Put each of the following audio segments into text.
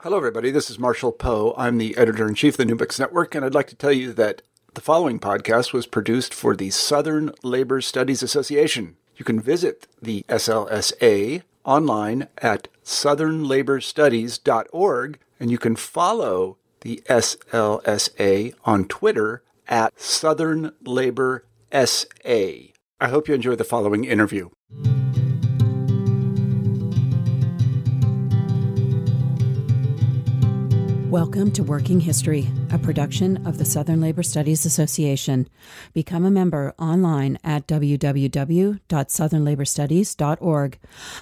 Hello, everybody. This is Marshall Poe. I'm the editor in chief of the New Books Network, and I'd like to tell you that the following podcast was produced for the Southern Labor Studies Association. You can visit the SLSA online at southernlaborstudies.org, and you can follow the SLSA on Twitter at Southern Labor SA. I hope you enjoy the following interview. Welcome to Working History, a production of the Southern Labor Studies Association. Become a member online at www.southernlaborstudies.org.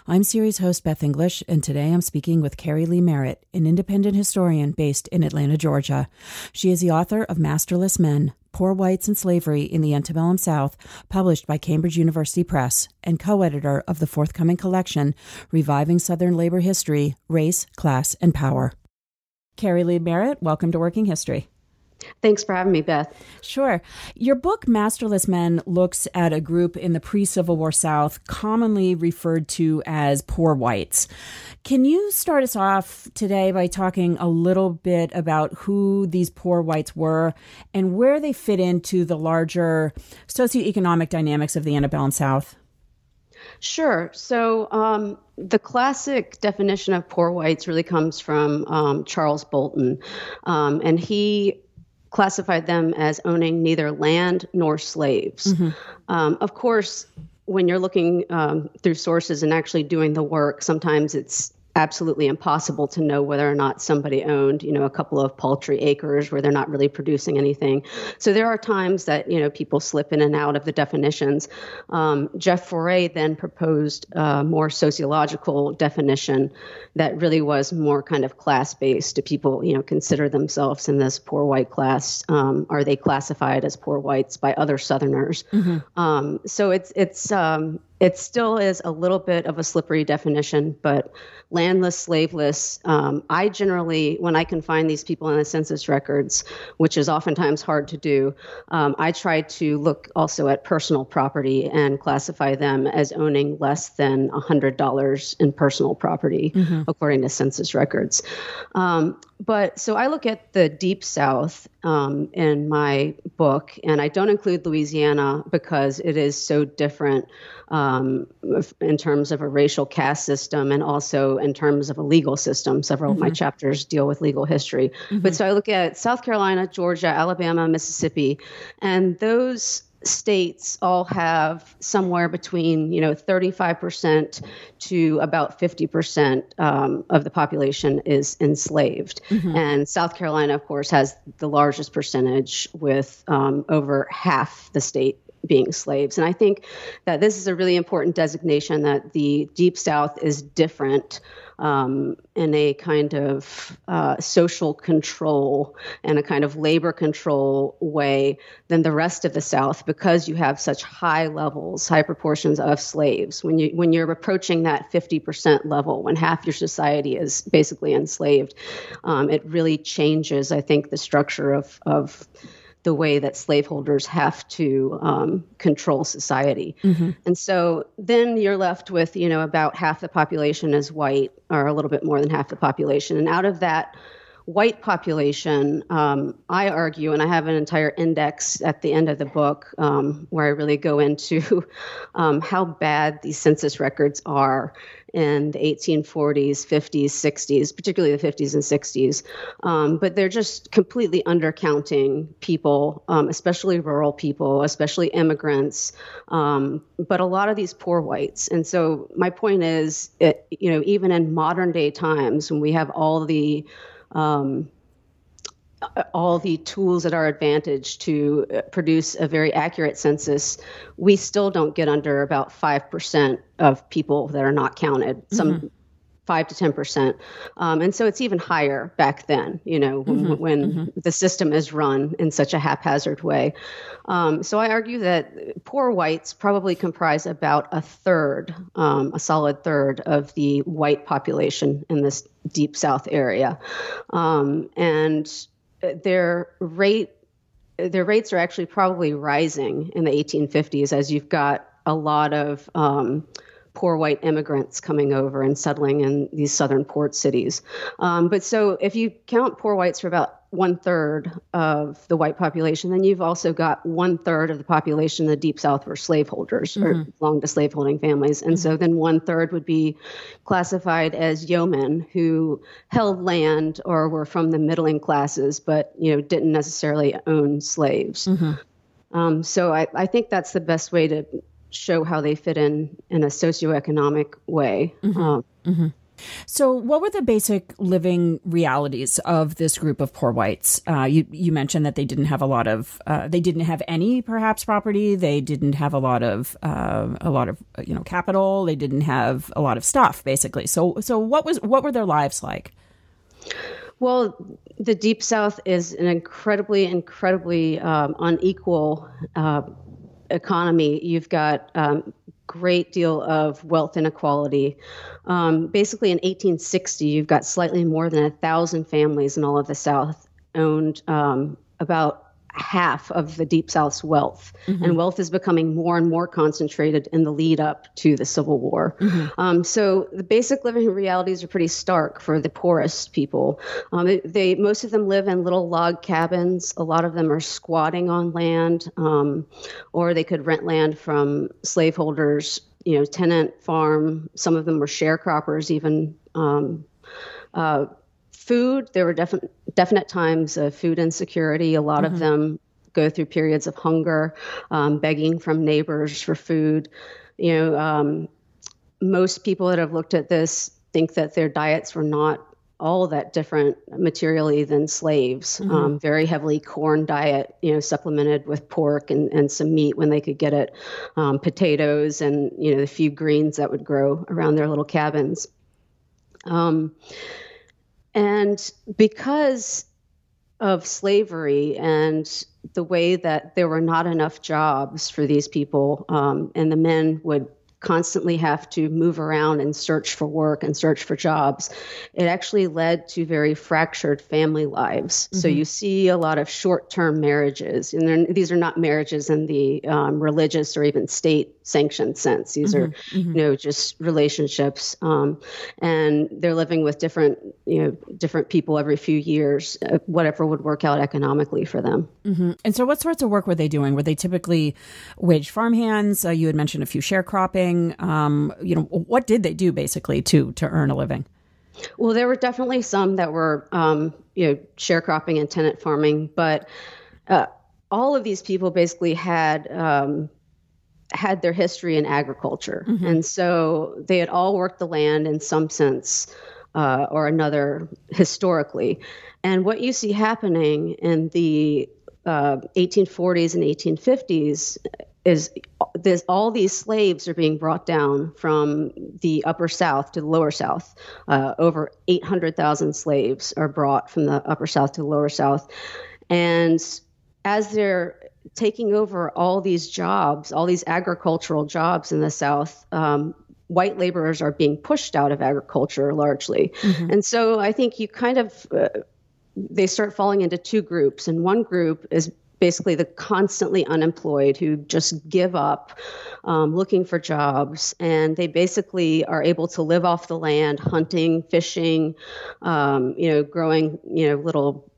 I'm series host Beth English, and today I'm speaking with Keri Leigh Merritt, an independent historian based in Atlanta, Georgia. She is the author of Masterless Men Poor Whites and Slavery in the Antebellum South, published by Cambridge University Press, and co editor of the forthcoming collection, Reviving Southern Labor History Race, Class, and Power. Keri Leigh Merritt, welcome to Working History. Thanks for having me, Beth. Sure. Your book, Masterless Men, looks at a group in the pre Civil War South commonly referred to as poor whites. Can you start us off today by talking a little bit about who these poor whites were and where they fit into the larger socioeconomic dynamics of the antebellum South? Sure. So um, the classic definition of poor whites really comes from um, Charles Bolton, um, and he classified them as owning neither land nor slaves. Mm-hmm. Um, of course, when you're looking um, through sources and actually doing the work, sometimes it's absolutely impossible to know whether or not somebody owned, you know, a couple of paltry acres where they're not really producing anything. So there are times that you know people slip in and out of the definitions. Um, Jeff Forret then proposed a more sociological definition that really was more kind of class based. Do people, you know, consider themselves in this poor white class? Um, are they classified as poor whites by other Southerners? Mm-hmm. Um, so it's it's um, it still is a little bit of a slippery definition, but landless, slaveless. Um, I generally, when I can find these people in the census records, which is oftentimes hard to do, um, I try to look also at personal property and classify them as owning less than $100 in personal property, mm-hmm. according to census records. Um, but so I look at the deep south um, in my book, and I don't include Louisiana because it is so different um, in terms of a racial caste system and also in terms of a legal system. Several mm-hmm. of my mm-hmm. chapters deal with legal history. Mm-hmm. But so I look at South Carolina, Georgia, Alabama, Mississippi, and those states all have somewhere between you know 35% to about 50% um, of the population is enslaved mm-hmm. and south carolina of course has the largest percentage with um, over half the state being slaves and i think that this is a really important designation that the deep south is different um, in a kind of uh, social control and a kind of labor control way than the rest of the South because you have such high levels, high proportions of slaves. When you when you're approaching that 50% level, when half your society is basically enslaved, um, it really changes, I think, the structure of of the way that slaveholders have to um, control society. Mm-hmm. And so then you're left with, you know, about half the population is white, or a little bit more than half the population. And out of that white population, um, I argue, and I have an entire index at the end of the book um, where I really go into um, how bad these census records are in the 1840s, 50s, 60s, particularly the 50s and 60s. Um, but they're just completely undercounting people, um, especially rural people, especially immigrants, um, but a lot of these poor whites. And so my point is, it, you know, even in modern day times when we have all the um, all the tools at our advantage to uh, produce a very accurate census, we still don't get under about 5% of people that are not counted. Some mm-hmm. Five to ten percent, um, and so it's even higher back then. You know, mm-hmm. when, mm-hmm. the system is run in such a haphazard way. Um, so I argue that poor whites probably comprise about a third, um, a solid third of the white population in this deep South area, um, and their rate their rates are actually probably rising in the 1850s as you've got a lot of um, poor white immigrants coming over and settling in these southern port cities. Um, but so if you count poor whites for about one third of the white population, then you've also got one third of the population in the deep south were slaveholders mm-hmm. or belonged to slaveholding families. And mm-hmm. so then one third would be classified as yeomen who held land or were from the middling classes, but you know didn't necessarily own slaves. Mm-hmm. Um, so I, I think that's the best way to show how they fit in in a socioeconomic way. Mm-hmm. Um, mm-hmm. So, what were the basic living realities of this group of poor whites? Uh, you you mentioned that they didn't have a lot of, uh, they didn't have any perhaps property. They didn't have a lot of, uh, a lot of you know capital. They didn't have a lot of stuff, basically. So, so what was what were their lives like? Well, the Deep South is an incredibly, incredibly um, unequal uh, economy. You've got um, great deal of wealth inequality. Um, basically, in 1860, you've got slightly more than a thousand families in all of the South owned um, about half of the Deep South's wealth. Mm-hmm. And wealth is becoming more and more concentrated in the lead up to the Civil War. Mm-hmm. Um, so the basic living realities are pretty stark for the poorest people. Um, they, they, most of them live in little log cabins. A lot of them are squatting on land, um, or they could rent land from slaveholders. You know, tenant farm. Some of them were sharecroppers, even. Um, uh, food, there were definite definite times of food insecurity. A lot mm-hmm. of them go through periods of hunger, um, begging from neighbors for food. You know, um, most people that have looked at this think that their diets were not all that different materially than slaves. Mm-hmm. Um, very heavily corn diet, you know, supplemented with pork and, and some meat when they could get it, um, potatoes and you know the few greens that would grow around their little cabins. Um, and because of slavery and the way that there were not enough jobs for these people, um, and the men would constantly have to move around and search for work and search for jobs, it actually led to very fractured family lives. Mm-hmm. So you see a lot of short term marriages, and these are not marriages in the um, religious or even state sanctioned sense. These mm-hmm. are, mm-hmm. you know, just relationships, um, and they're living with different, you know, different people every few years, uh, whatever would work out economically for them. Mm-hmm. And so, what sorts of work were they doing? Were they typically wage farmhands? Uh, you had mentioned a few sharecropping. Um, you know, what did they do basically to to earn a living? Well, there were definitely some that were, um, you know, sharecropping and tenant farming, but uh, all of these people basically had um, had their history in agriculture. Mm-hmm. And so they had all worked the land in some sense uh, or another historically. And what you see happening in the uh, 1840s and 1850s is this, all these slaves are being brought down from the upper south to the lower south. Uh, over 800,000 slaves are brought from the upper south to the lower south. And as they're taking over all these jobs, all these agricultural jobs in the South, um, white laborers are being pushed out of agriculture largely. Mm-hmm. And so I think you kind of, uh, they start falling into two groups. And one group is basically the constantly unemployed who just give up um, looking for jobs, and they basically are able to live off the land, hunting, fishing, um, you know, growing, you know, little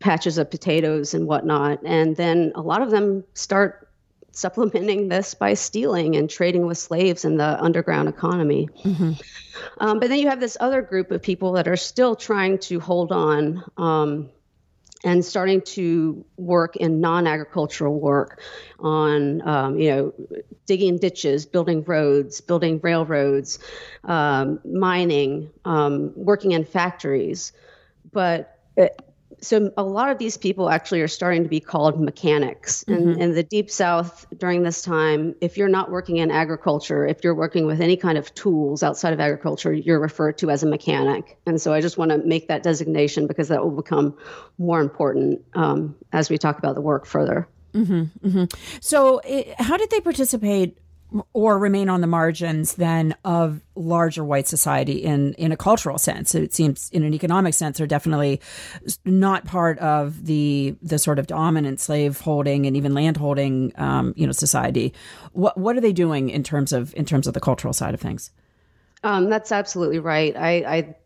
patches of potatoes and whatnot. And then a lot of them start supplementing this by stealing and trading with slaves in the underground economy. Mm-hmm. Um, but then you have this other group of people that are still trying to hold on. Um, and starting to work in non-agricultural work on um, you know digging ditches building roads building railroads um, mining um, working in factories but it, so a lot of these people actually are starting to be called mechanics and mm-hmm. in the deep south during this time if you're not working in agriculture if you're working with any kind of tools outside of agriculture you're referred to as a mechanic and so i just want to make that designation because that will become more important um, as we talk about the work further mm-hmm, mm-hmm. so it, how did they participate or remain on the margins then of larger white society in in a cultural sense. It seems in an economic sense they're definitely not part of the the sort of dominant slave holding and even land holding um, you know society. What what are they doing in terms of in terms of the cultural side of things? Um, that's absolutely right. I, I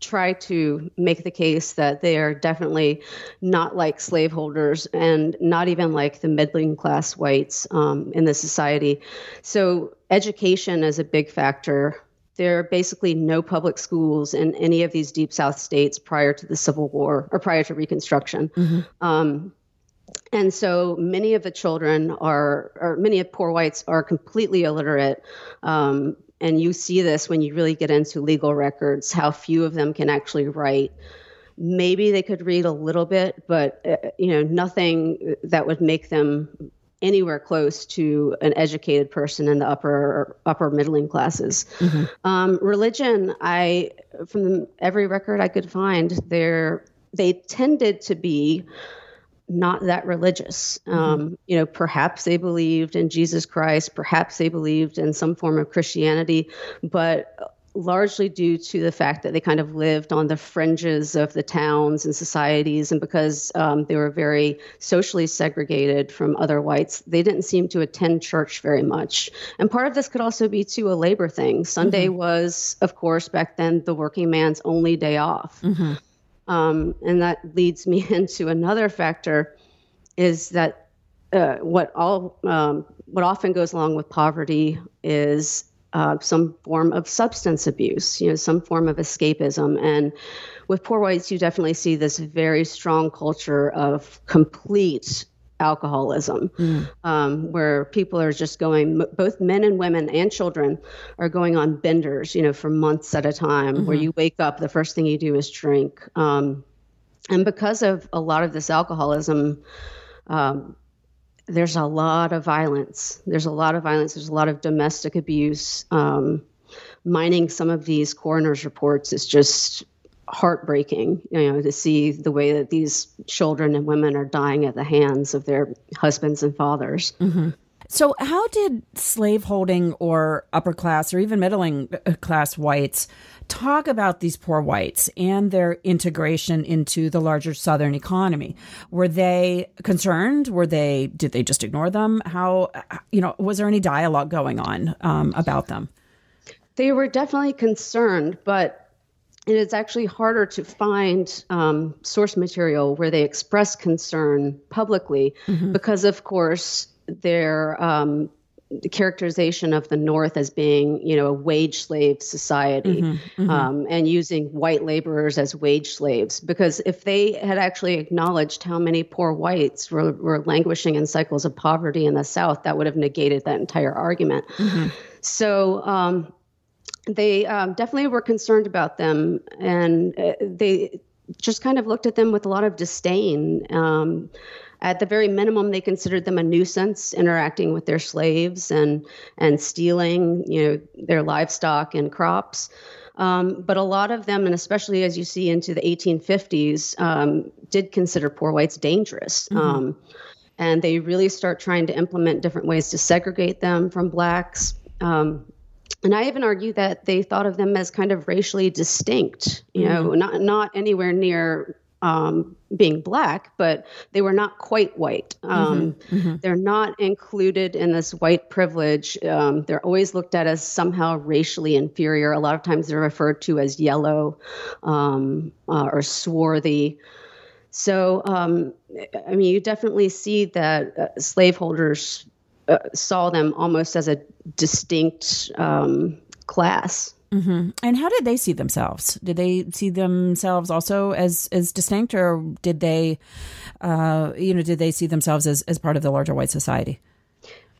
try to make the case that they are definitely not like slaveholders and not even like the middling class whites um, in the society. So, education is a big factor. There are basically no public schools in any of these deep South states prior to the Civil War or prior to Reconstruction. Mm-hmm. Um, and so many of the children are, or many of poor whites are completely illiterate. Um, and you see this when you really get into legal records how few of them can actually write maybe they could read a little bit but uh, you know nothing that would make them anywhere close to an educated person in the upper upper middling classes mm-hmm. um, religion i from every record i could find there they tended to be not that religious. Mm-hmm. Um, you know, perhaps they believed in Jesus Christ, perhaps they believed in some form of Christianity, but largely due to the fact that they kind of lived on the fringes of the towns and societies, and because um, they were very socially segregated from other whites, they didn't seem to attend church very much. And part of this could also be to a labor thing. Sunday mm-hmm. was, of course, back then the working man's only day off. Mm-hmm. Um, and that leads me into another factor is that uh, what all um, what often goes along with poverty is uh, some form of substance abuse, you know, some form of escapism. And with poor whites, you definitely see this very strong culture of complete alcoholism, mm. um, where people are just going, both men and women and children are going on benders, you know, for months at a time, mm-hmm. where you wake up, the first thing you do is drink. Um, and because of a lot of this alcoholism, um, there's a lot of violence. There's a lot of violence. There's a lot of domestic abuse. Um, mining some of these coroner's reports is just heartbreaking, you know, to see the way that these children and women are dying at the hands of their husbands and fathers. Mm-hmm. So, how did slaveholding or upper class or even middling uh, class whites talk about these poor whites and their integration into the larger Southern economy? Were they concerned? Were they did they just ignore them? How uh, you know was there any dialogue going on um, about them? They were definitely concerned, but it is actually harder to find um, source material where they express concern publicly mm-hmm. because, of course, their um, the characterization of the North as being, you know, a wage slave society mm-hmm, mm-hmm. Um, and using white laborers as wage slaves. Because if they had actually acknowledged how many poor whites were, were languishing in cycles of poverty in the South, that would have negated that entire argument. Mm-hmm. So, um, they um, definitely were concerned about them, and uh, they just kind of looked at them with a lot of disdain. Um, at the very minimum, they considered them a nuisance, interacting with their slaves and and stealing, you know, their livestock and crops. Um, but a lot of them, and especially as you see into the 1850s, um, did consider poor whites dangerous. Mm-hmm. Um, and they really start trying to implement different ways to segregate them from blacks. Um, and I even argue that they thought of them as kind of racially distinct, you know, mm-hmm. not not anywhere near um, being black, but they were not quite white. Um, mm-hmm, mm-hmm. They're not included in this white privilege. Um, they're always looked at as somehow racially inferior. A lot of times they're referred to as yellow um, uh, or swarthy. So, um, I mean, you definitely see that uh, slaveholders uh, saw them almost as a distinct um, class. Mm-hmm. And how did they see themselves? Did they see themselves also as as distinct, or did they, uh, you know, did they see themselves as as part of the larger white society?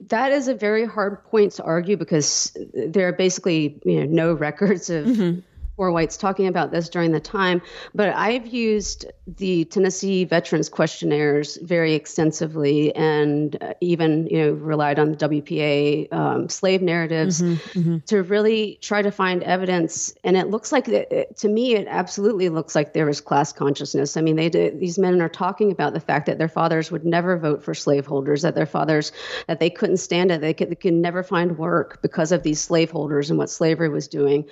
That is a very hard point to argue because there are basically you know no records of mm-hmm poor whites talking about this during the time, but I've used the Tennessee Veterans questionnaires very extensively, and uh, even you know relied on the WPA um, slave narratives mm-hmm, mm-hmm. to really try to find evidence. And it looks like it, to me, it absolutely looks like there was class consciousness. I mean, they did, these men are talking about the fact that their fathers would never vote for slaveholders, that their fathers that they couldn't stand it, they could, they could never find work because of these slaveholders and what slavery was doing.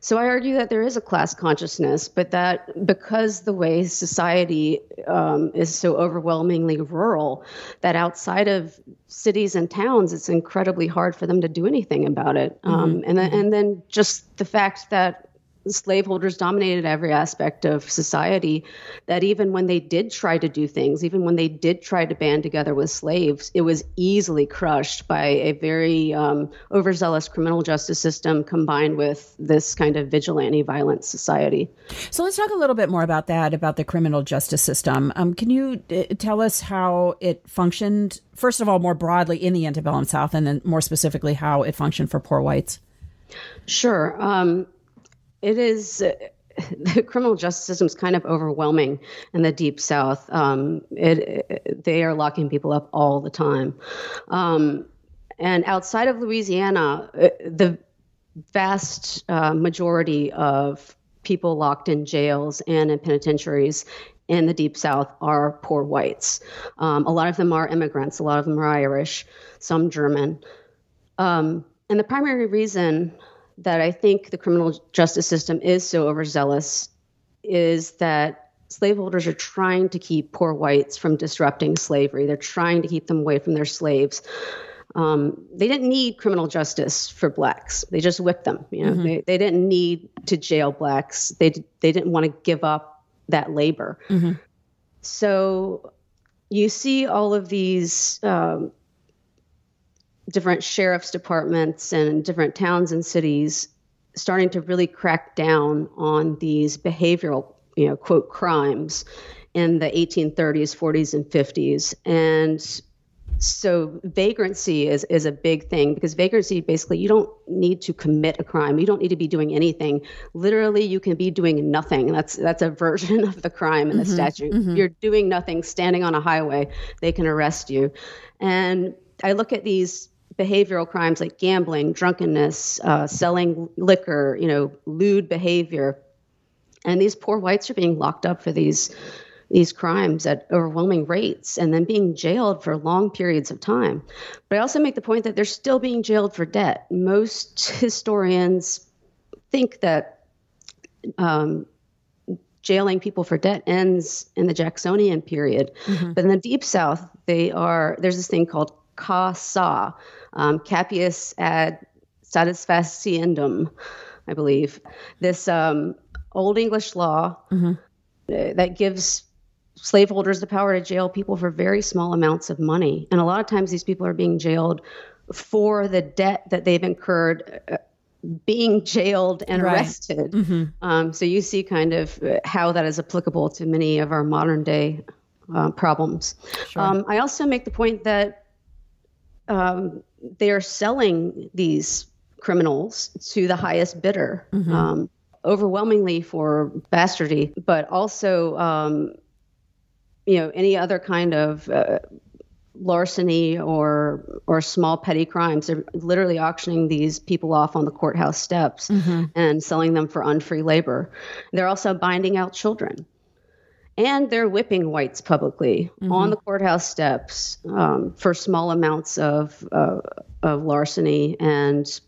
So I argue that that there is a class consciousness, but that because the way society um, is so overwhelmingly rural, that outside of cities and towns, it's incredibly hard for them to do anything about it. Mm-hmm. Um, and then, and then just the fact that slaveholders dominated every aspect of society that even when they did try to do things even when they did try to band together with slaves it was easily crushed by a very um, overzealous criminal justice system combined with this kind of vigilante violent society. So let's talk a little bit more about that about the criminal justice system. Um, can you uh, tell us how it functioned first of all more broadly in the antebellum south and then more specifically how it functioned for poor whites? Sure. Um, it is the criminal justice system is kind of overwhelming in the deep south. Um, it, it, they are locking people up all the time, um, and outside of Louisiana, uh, the vast uh, majority of people locked in jails and in penitentiaries in the deep south are poor whites. Um, a lot of them are immigrants. A lot of them are Irish, some German. Um, and the primary reason that I think the criminal justice system is so overzealous is that slaveholders are trying to keep poor whites from disrupting slavery. They're trying to keep them away from their slaves. Um, they didn't need criminal justice for blacks. They just whipped them. You know, mm-hmm. they, they didn't need to jail blacks. They they didn't want to give up that labor. Mm-hmm. So you see all of these um, different sheriff's departments and different towns and cities starting to really crack down on these behavioral, you know, quote crimes in the 1830s, 40s, and 50s. And so vagrancy is, is a big thing because vagrancy basically you don't need to commit a crime. You don't need to be doing anything. Literally you can be doing nothing. That's that's a version of the crime in the mm-hmm, statute. Mm-hmm. you're doing nothing standing on a highway they can arrest you. And i look at these behavioral crimes like gambling, drunkenness, uh, selling liquor, you know, lewd behavior. And these poor whites are being locked up for these these crimes at overwhelming rates and then being jailed for long periods of time. But I also make the point that they're still being jailed for debt. Most historians think that um, jailing people for debt ends in the Jacksonian period. Mm-hmm. But in the Deep South, they are there's this thing called Ka Sa, um, capias ad satisfaciendum, I believe. This um, Old English law mm-hmm. That gives slaveholders the power to jail people for very small amounts of money. And a lot of times these people are being jailed for the debt that they've incurred. Uh, being jailed and right. arrested. Mm-hmm. Um, so you see kind of uh, how that is applicable to many of our modern day uh, problems. Sure. Um, I also make the point that um, they're selling these criminals to the highest bidder, mm-hmm. um, overwhelmingly for bastardy, but also, um, you know, any other kind of uh, larceny or or small petty crimes. They're literally auctioning these people off on the courthouse steps mm-hmm. and selling them for unfree labor. They're also binding out children and they're whipping whites publicly mm-hmm. on the courthouse steps um, for small amounts of uh, of larceny and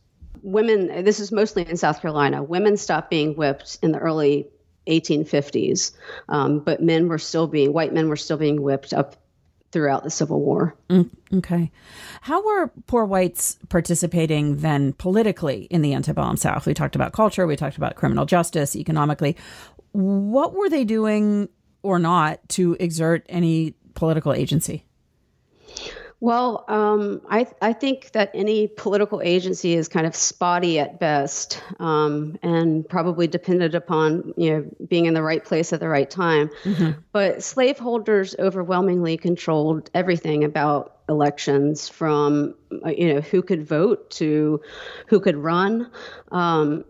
women this is mostly in south carolina women stopped being whipped in the early 1850s, um, but men were still being white men were still being whipped up throughout the Civil War. Mm, okay. How were poor whites participating then politically in the antebellum South? We talked about culture, we talked about criminal justice, economically. What were they doing or not to exert any political agency? Well, um, I I think that any political agency is kind of spotty at best, um, and probably dependent upon you know being in the right place at the right time. Mm-hmm. But slaveholders overwhelmingly controlled everything about elections, from uh, you know who could vote to who could run. Um,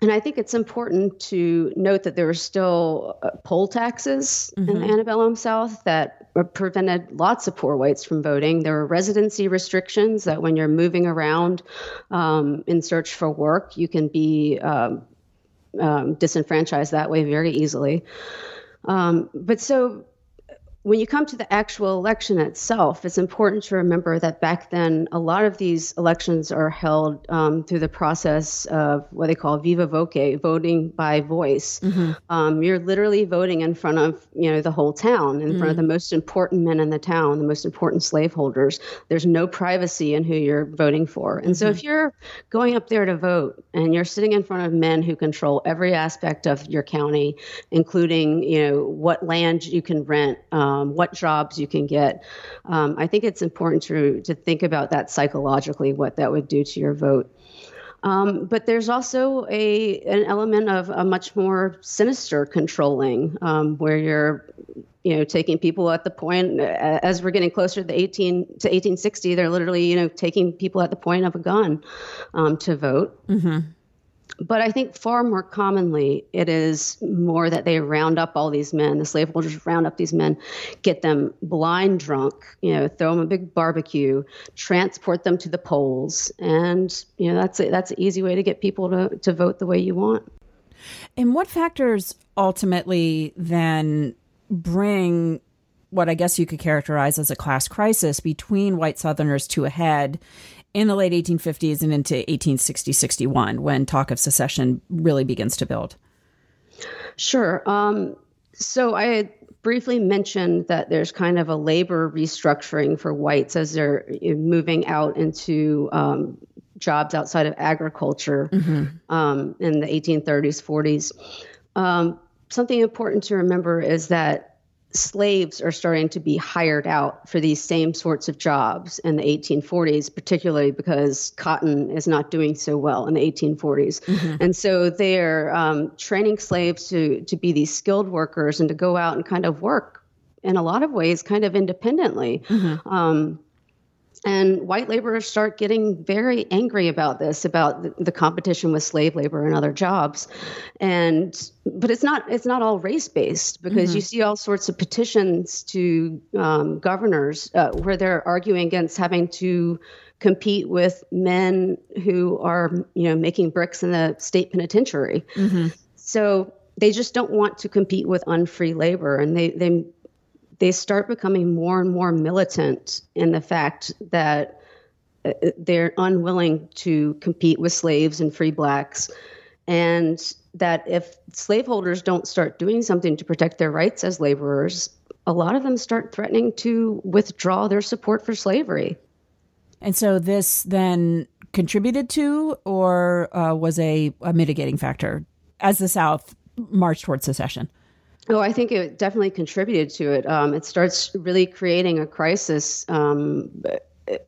and I think it's important to note that there were still uh, poll taxes mm-hmm. in the antebellum South that prevented lots of poor whites from voting. There were residency restrictions that when you're moving around um, in search for work, you can be um, um, disenfranchised that way very easily. Um, but so when you come to the actual election itself, it's important to remember that back then, a lot of these elections are held um, through the process of what they call viva voce, voting by voice. Mm-hmm. Um, you're literally voting in front of you know the whole town, in mm-hmm. front of the mm-hmm. most important men in the town, the most important slaveholders. There's no privacy in who you're voting for, and mm-hmm. so if you're going up there to vote and you're sitting in front of men who control every aspect of your county, including you know what land you can rent. Um, um, what jobs you can get. Um, I think it's important to to think about that psychologically, what that would do to your vote. Um, but there's also a an element of a much more sinister controlling, um, where you're, you know, taking people at the point as we're getting closer to the 18 to 1860, they're literally, you know, taking people at the point of a gun um, to vote. Mm-hmm. But I think far more commonly, it is more that they round up all these men. The slaveholders round up these men, get them blind drunk, you know, throw them a big barbecue, transport them to the polls, and you know that's a, that's an easy way to get people to to vote the way you want. And what factors ultimately then bring what I guess you could characterize as a class crisis between white Southerners to a head in the late 1850s and into 1860 61 when talk of secession really begins to build? Sure. Um, so I had briefly mentioned that there's kind of a labor restructuring for whites as they're moving out into um, jobs outside of agriculture mm-hmm. um, in the 1830s, 40s. Um, something important to remember is that slaves are starting to be hired out for these same sorts of jobs in the 1840s, particularly because cotton is not doing so well in the 1840s. Mm-hmm. And so they're um, training slaves to, to be these skilled workers and to go out and kind of work in a lot of ways kind of independently. Mm-hmm. Um, and white laborers start getting very angry about this about the, competition with slave labor and other jobs and but it's not it's not all race based because mm-hmm. you see all sorts of petitions to um, governors uh, where they're arguing against having to compete with men who are you know making bricks in the state penitentiary mm-hmm. so they just don't want to compete with unfree labor and they they they start becoming more and more militant in the fact that uh, they're unwilling to compete with slaves and free blacks. And that if slaveholders don't start doing something to protect their rights as laborers, a lot of them start threatening to withdraw their support for slavery. And so this then contributed to or uh, was a, a mitigating factor as the South marched towards secession? Oh, I think it definitely contributed to it. Um, it starts really creating a crisis um,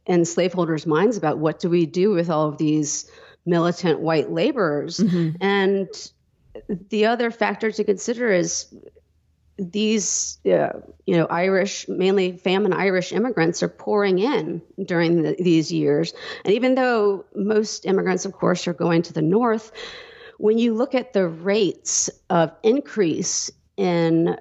in slaveholders' minds about what do we do with all of these militant white laborers. Mm-hmm. And the other factor to consider is these, uh, you know, Irish, mainly famine Irish immigrants are pouring in during the, these years. And even though most immigrants, of course, are going to the north, when you look at the rates of increase in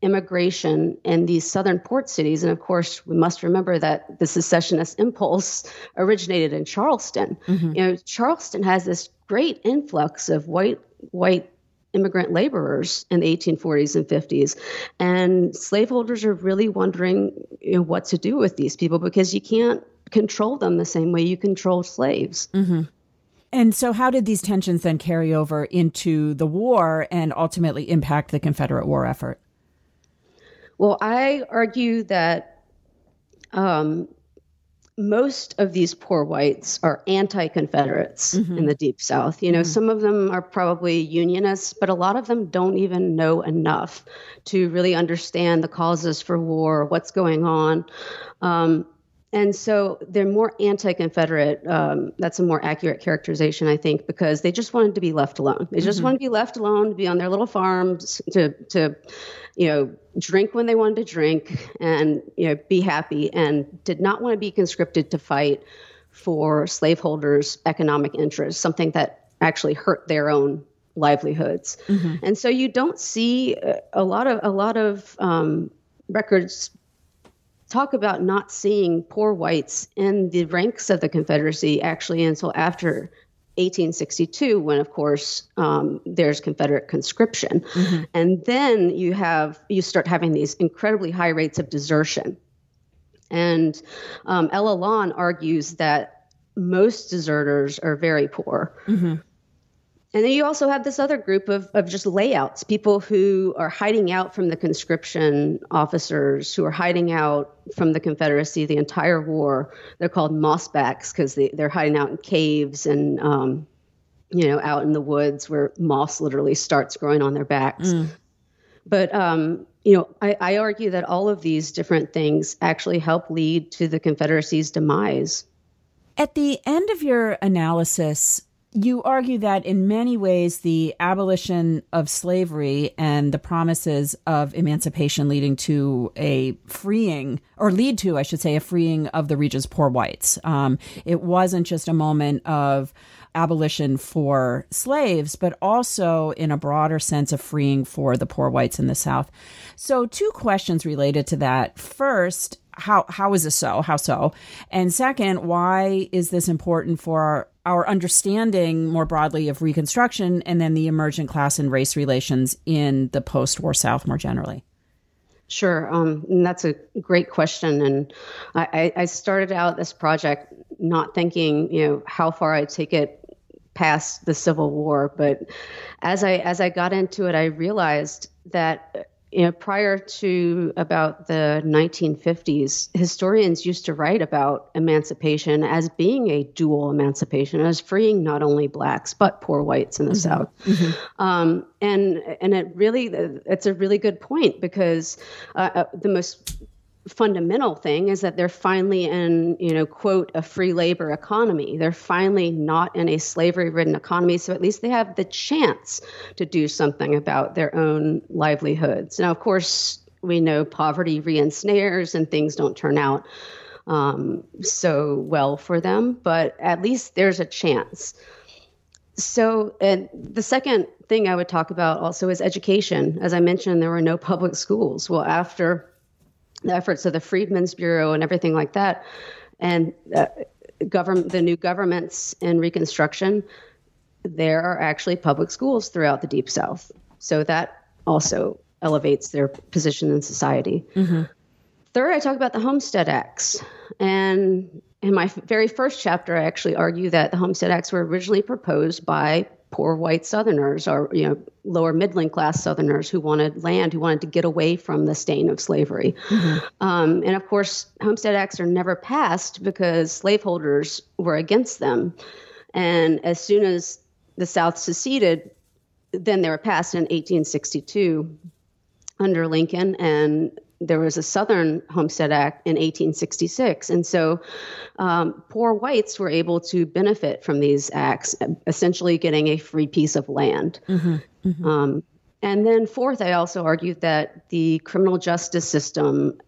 immigration in these southern port cities. And of course, we must remember that the secessionist impulse originated in Charleston. Mm-hmm. You know, Charleston has this great influx of white white immigrant laborers in the 1840s and 50s, and slaveholders are really wondering you know, what to do with these people because you can't control them the same way you control slaves. Mm-hmm. And so, how did these tensions then carry over into the war and ultimately impact the Confederate war effort? Well, I argue that um, most of these poor whites are anti-confederates mm-hmm. in the deep south you know mm-hmm. some of them are probably unionists but a lot of them don't even know enough to really understand the causes for war what's going on um, and so they're more anti-confederate um, that's a more accurate characterization i think because they just wanted to be left alone they just mm-hmm. wanted to be left alone to be on their little farms to to you know, drink when they wanted to drink and, you know, be happy and did not want to be conscripted to fight for slaveholders' economic interests, something that actually hurt their own livelihoods. Mm-hmm. And so you don't see a lot of a lot of um, records talk about not seeing poor whites in the ranks of the Confederacy actually until after 1862, when of course um, there's Confederate conscription, mm-hmm. and then you have you start having these incredibly high rates of desertion. And um, Ella Lonn argues that most deserters are very poor. Mm-hmm. And then you also have this other group of, of just layouts, people who are hiding out from the conscription officers, who are hiding out from the Confederacy the entire war. They're called mossbacks because they, they're hiding out in caves and, um, you know, out in the woods where moss literally starts growing on their backs. Mm. But, um, you know, I, I argue that all of these different things actually help lead to the Confederacy's demise. At the end of your analysis, you argue that in many ways the abolition of slavery and the promises of emancipation leading to a freeing or lead to i should say a freeing of the region's poor whites um, it wasn't just a moment of abolition for slaves but also in a broader sense of freeing for the poor whites in the south so two questions related to that first how how is this so? How so? And second, why is this important for our, understanding more broadly of Reconstruction and then the emergent class and race relations in the post-war South more generally? Sure, um, that's a great question, and I, I started out this project not thinking, you know, how far I'd take it past the Civil War, but as I as I got into it, I realized that you know, prior to about the 1950s, historians used to write about emancipation as being a dual emancipation, as freeing not only blacks but poor whites in the mm-hmm. South. Mm-hmm. Um, and and it really, it's a really good point because uh, uh the most fundamental thing is that they're finally in, you know, quote, a free labor economy. They're finally not in a slavery ridden economy. So at least they have the chance to do something about their own livelihoods. Now, of course, we know poverty re ensnares and things don't turn out um, so well for them, but at least there's a chance. So, and the second thing I would talk about also is education. As I mentioned, there were no public schools. Well, after the efforts of the Freedmen's Bureau and everything like that, and uh, government, the new governments in Reconstruction, there are actually public schools throughout the Deep South. So that also elevates their position in society. Mm-hmm. Third, I talk about the Homestead Acts. And in my very first chapter, I actually argue that the Homestead Acts were originally proposed by poor white Southerners or you know lower middling class Southerners who wanted land, who wanted to get away from the stain of slavery. Mm-hmm. Um, and of course, Homestead Acts are never passed because slaveholders were against them. And as soon as the South seceded, then they were passed in 1862 under Lincoln, and there was a Southern Homestead Act in 1866. And so um, poor whites were able to benefit from these acts, essentially getting a free piece of land. Mm-hmm, mm-hmm. Um, and then, fourth, I also argued that the criminal justice system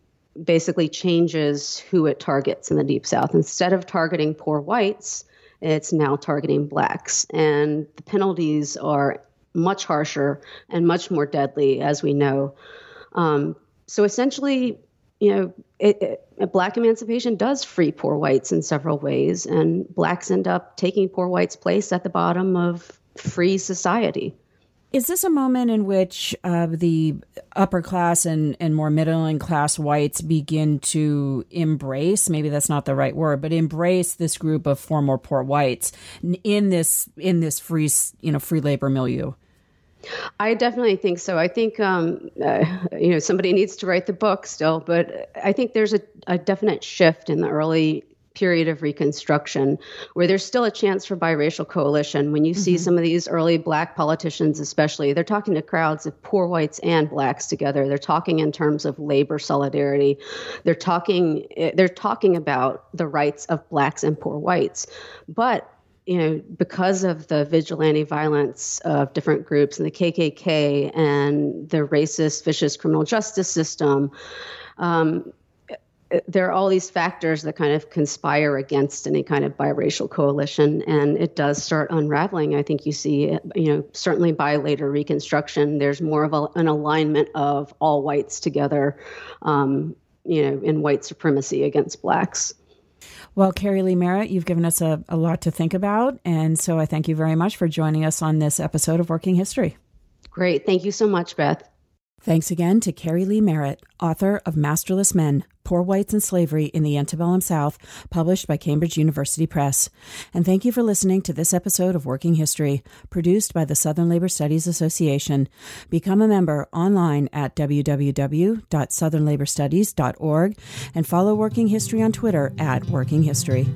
basically changes who it targets in the Deep South. Instead of targeting poor whites, it's now targeting blacks. And the penalties are much harsher and much more deadly, as we know. Um, so essentially, you know, it, it, black emancipation does free poor whites in several ways, and blacks end up taking poor whites' place at the bottom of free society. Is this a moment in which uh, the upper class and, and more middle and class whites begin to embrace, maybe that's not the right word, but embrace this group of former poor whites in this in this free you know free labor milieu? I definitely think so. I think um, uh, you know somebody needs to write the book still, but I think there's a, a definite shift in the early period of Reconstruction, where there's still a chance for biracial coalition. When you mm-hmm. see some of these early black politicians, especially, they're talking to crowds of poor whites and blacks together. They're talking in terms of labor solidarity. They're talking they're talking about the rights of blacks and poor whites. But you know, because of the vigilante violence of different groups and the KKK and the racist, vicious criminal justice system, um, there are all these factors that kind of conspire against any kind of biracial coalition, and it does start unraveling. I think you see, you know, certainly by later Reconstruction, there's more of a, an alignment of all whites together, um, you know, in white supremacy against blacks. Well, Keri Leigh Merritt, you've given us a, a lot to think about, and so I thank you very much for joining us on this episode of Working History. Great. Thank you so much, Beth. Thanks again to Keri Leigh Merritt, author of Masterless Men Poor Whites and Slavery in the Antebellum South, published by Cambridge University Press. And thank you for listening to this episode of Working History, produced by the Southern Labor Studies Association. Become a member online at www.southernlaborstudies.org and follow Working History on Twitter at Working History.